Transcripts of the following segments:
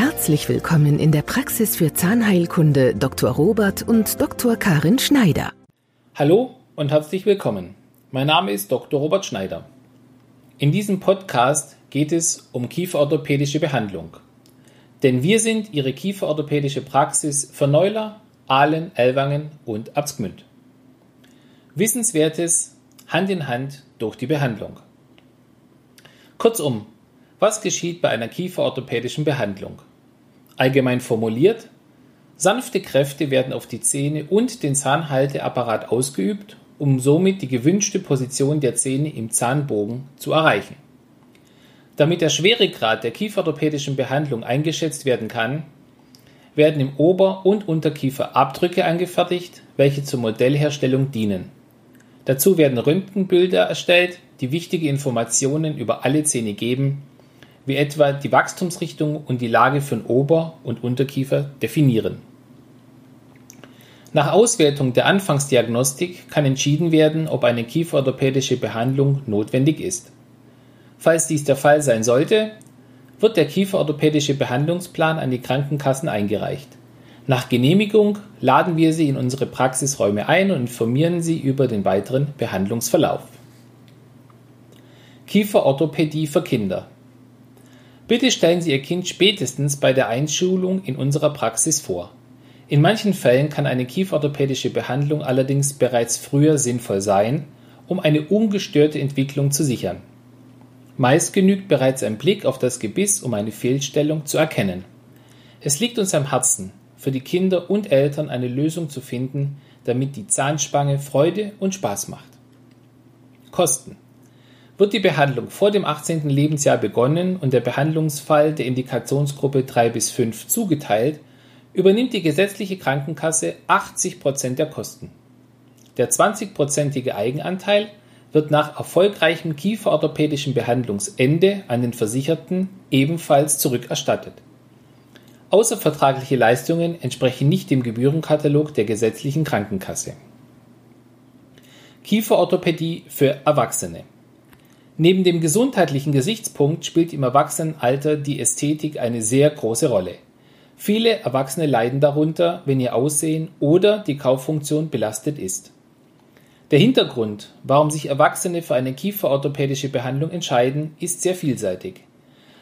Herzlich willkommen in der Praxis für Zahnheilkunde Dr. Robert und Dr. Karin Schneider. Hallo und herzlich willkommen. Mein Name ist Dr. Robert Schneider. In diesem Podcast geht es um kieferorthopädische Behandlung. Denn wir sind Ihre kieferorthopädische Praxis für Neuler, Aalen, Ellwangen und Absgmünd. Wissenswertes Hand in Hand durch die Behandlung. Kurzum, was geschieht bei einer kieferorthopädischen Behandlung? Allgemein formuliert, sanfte Kräfte werden auf die Zähne und den Zahnhalteapparat ausgeübt, um somit die gewünschte Position der Zähne im Zahnbogen zu erreichen. Damit der Schweregrad der kieferorthopädischen Behandlung eingeschätzt werden kann, werden im Ober- und Unterkiefer Abdrücke angefertigt, welche zur Modellherstellung dienen. Dazu werden Röntgenbilder erstellt, die wichtige Informationen über alle Zähne geben, wie etwa die Wachstumsrichtung und die Lage von Ober- und Unterkiefer definieren. Nach Auswertung der Anfangsdiagnostik kann entschieden werden, ob eine kieferorthopädische Behandlung notwendig ist. Falls dies der Fall sein sollte, wird der kieferorthopädische Behandlungsplan an die Krankenkassen eingereicht. Nach Genehmigung laden wir Sie in unsere Praxisräume ein und informieren Sie über den weiteren Behandlungsverlauf. Kieferorthopädie für Kinder Bitte stellen Sie Ihr Kind spätestens bei der Einschulung in unserer Praxis vor. In manchen Fällen kann eine kieferorthopädische Behandlung allerdings bereits früher sinnvoll sein, um eine ungestörte Entwicklung zu sichern. Meist genügt bereits ein Blick auf das Gebiss, um eine Fehlstellung zu erkennen. Es liegt uns am Herzen, für die Kinder und Eltern eine Lösung zu finden, damit die Zahnspange Freude und Spaß macht. Kosten wird die Behandlung vor dem 18. Lebensjahr begonnen und der Behandlungsfall der Indikationsgruppe 3 bis 5 zugeteilt, übernimmt die gesetzliche Krankenkasse 80 Prozent der Kosten. Der 20-prozentige Eigenanteil wird nach erfolgreichem kieferorthopädischen Behandlungsende an den Versicherten ebenfalls zurückerstattet. Außervertragliche Leistungen entsprechen nicht dem Gebührenkatalog der gesetzlichen Krankenkasse. Kieferorthopädie für Erwachsene Neben dem gesundheitlichen Gesichtspunkt spielt im Erwachsenenalter die Ästhetik eine sehr große Rolle. Viele Erwachsene leiden darunter, wenn ihr Aussehen oder die Kauffunktion belastet ist. Der Hintergrund, warum sich Erwachsene für eine kieferorthopädische Behandlung entscheiden, ist sehr vielseitig.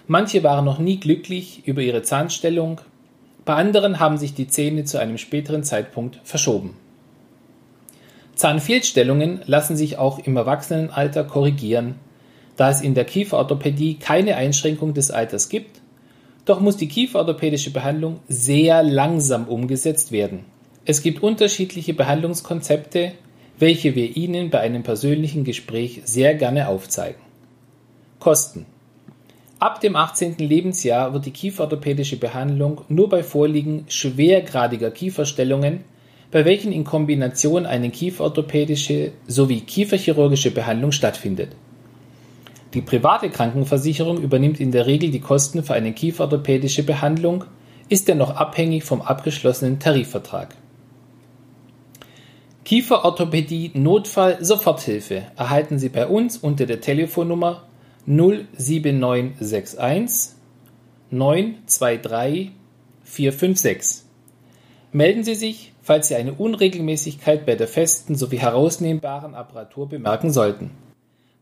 Manche waren noch nie glücklich über ihre Zahnstellung, bei anderen haben sich die Zähne zu einem späteren Zeitpunkt verschoben. Zahnfehlstellungen lassen sich auch im Erwachsenenalter korrigieren, da es in der Kieferorthopädie keine Einschränkung des Alters gibt, doch muss die kieferorthopädische Behandlung sehr langsam umgesetzt werden. Es gibt unterschiedliche Behandlungskonzepte, welche wir Ihnen bei einem persönlichen Gespräch sehr gerne aufzeigen. Kosten Ab dem 18. Lebensjahr wird die kieferorthopädische Behandlung nur bei Vorliegen schwergradiger Kieferstellungen, bei welchen in Kombination eine kieferorthopädische sowie kieferchirurgische Behandlung stattfindet. Die private Krankenversicherung übernimmt in der Regel die Kosten für eine kieferorthopädische Behandlung, ist dennoch abhängig vom abgeschlossenen Tarifvertrag. Kieferorthopädie Notfall Soforthilfe erhalten Sie bei uns unter der Telefonnummer 07961 923 456. Melden Sie sich, falls Sie eine Unregelmäßigkeit bei der festen sowie herausnehmbaren Apparatur bemerken sollten.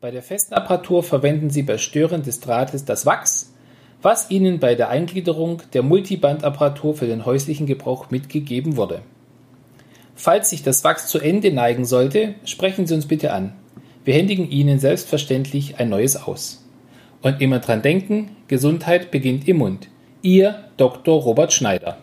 Bei der festen Apparatur verwenden Sie bei Stören des Drahtes das Wachs, was Ihnen bei der Eingliederung der Multibandapparatur für den häuslichen Gebrauch mitgegeben wurde. Falls sich das Wachs zu Ende neigen sollte, sprechen Sie uns bitte an. Wir händigen Ihnen selbstverständlich ein neues aus. Und immer dran denken, Gesundheit beginnt im Mund. Ihr Dr. Robert Schneider.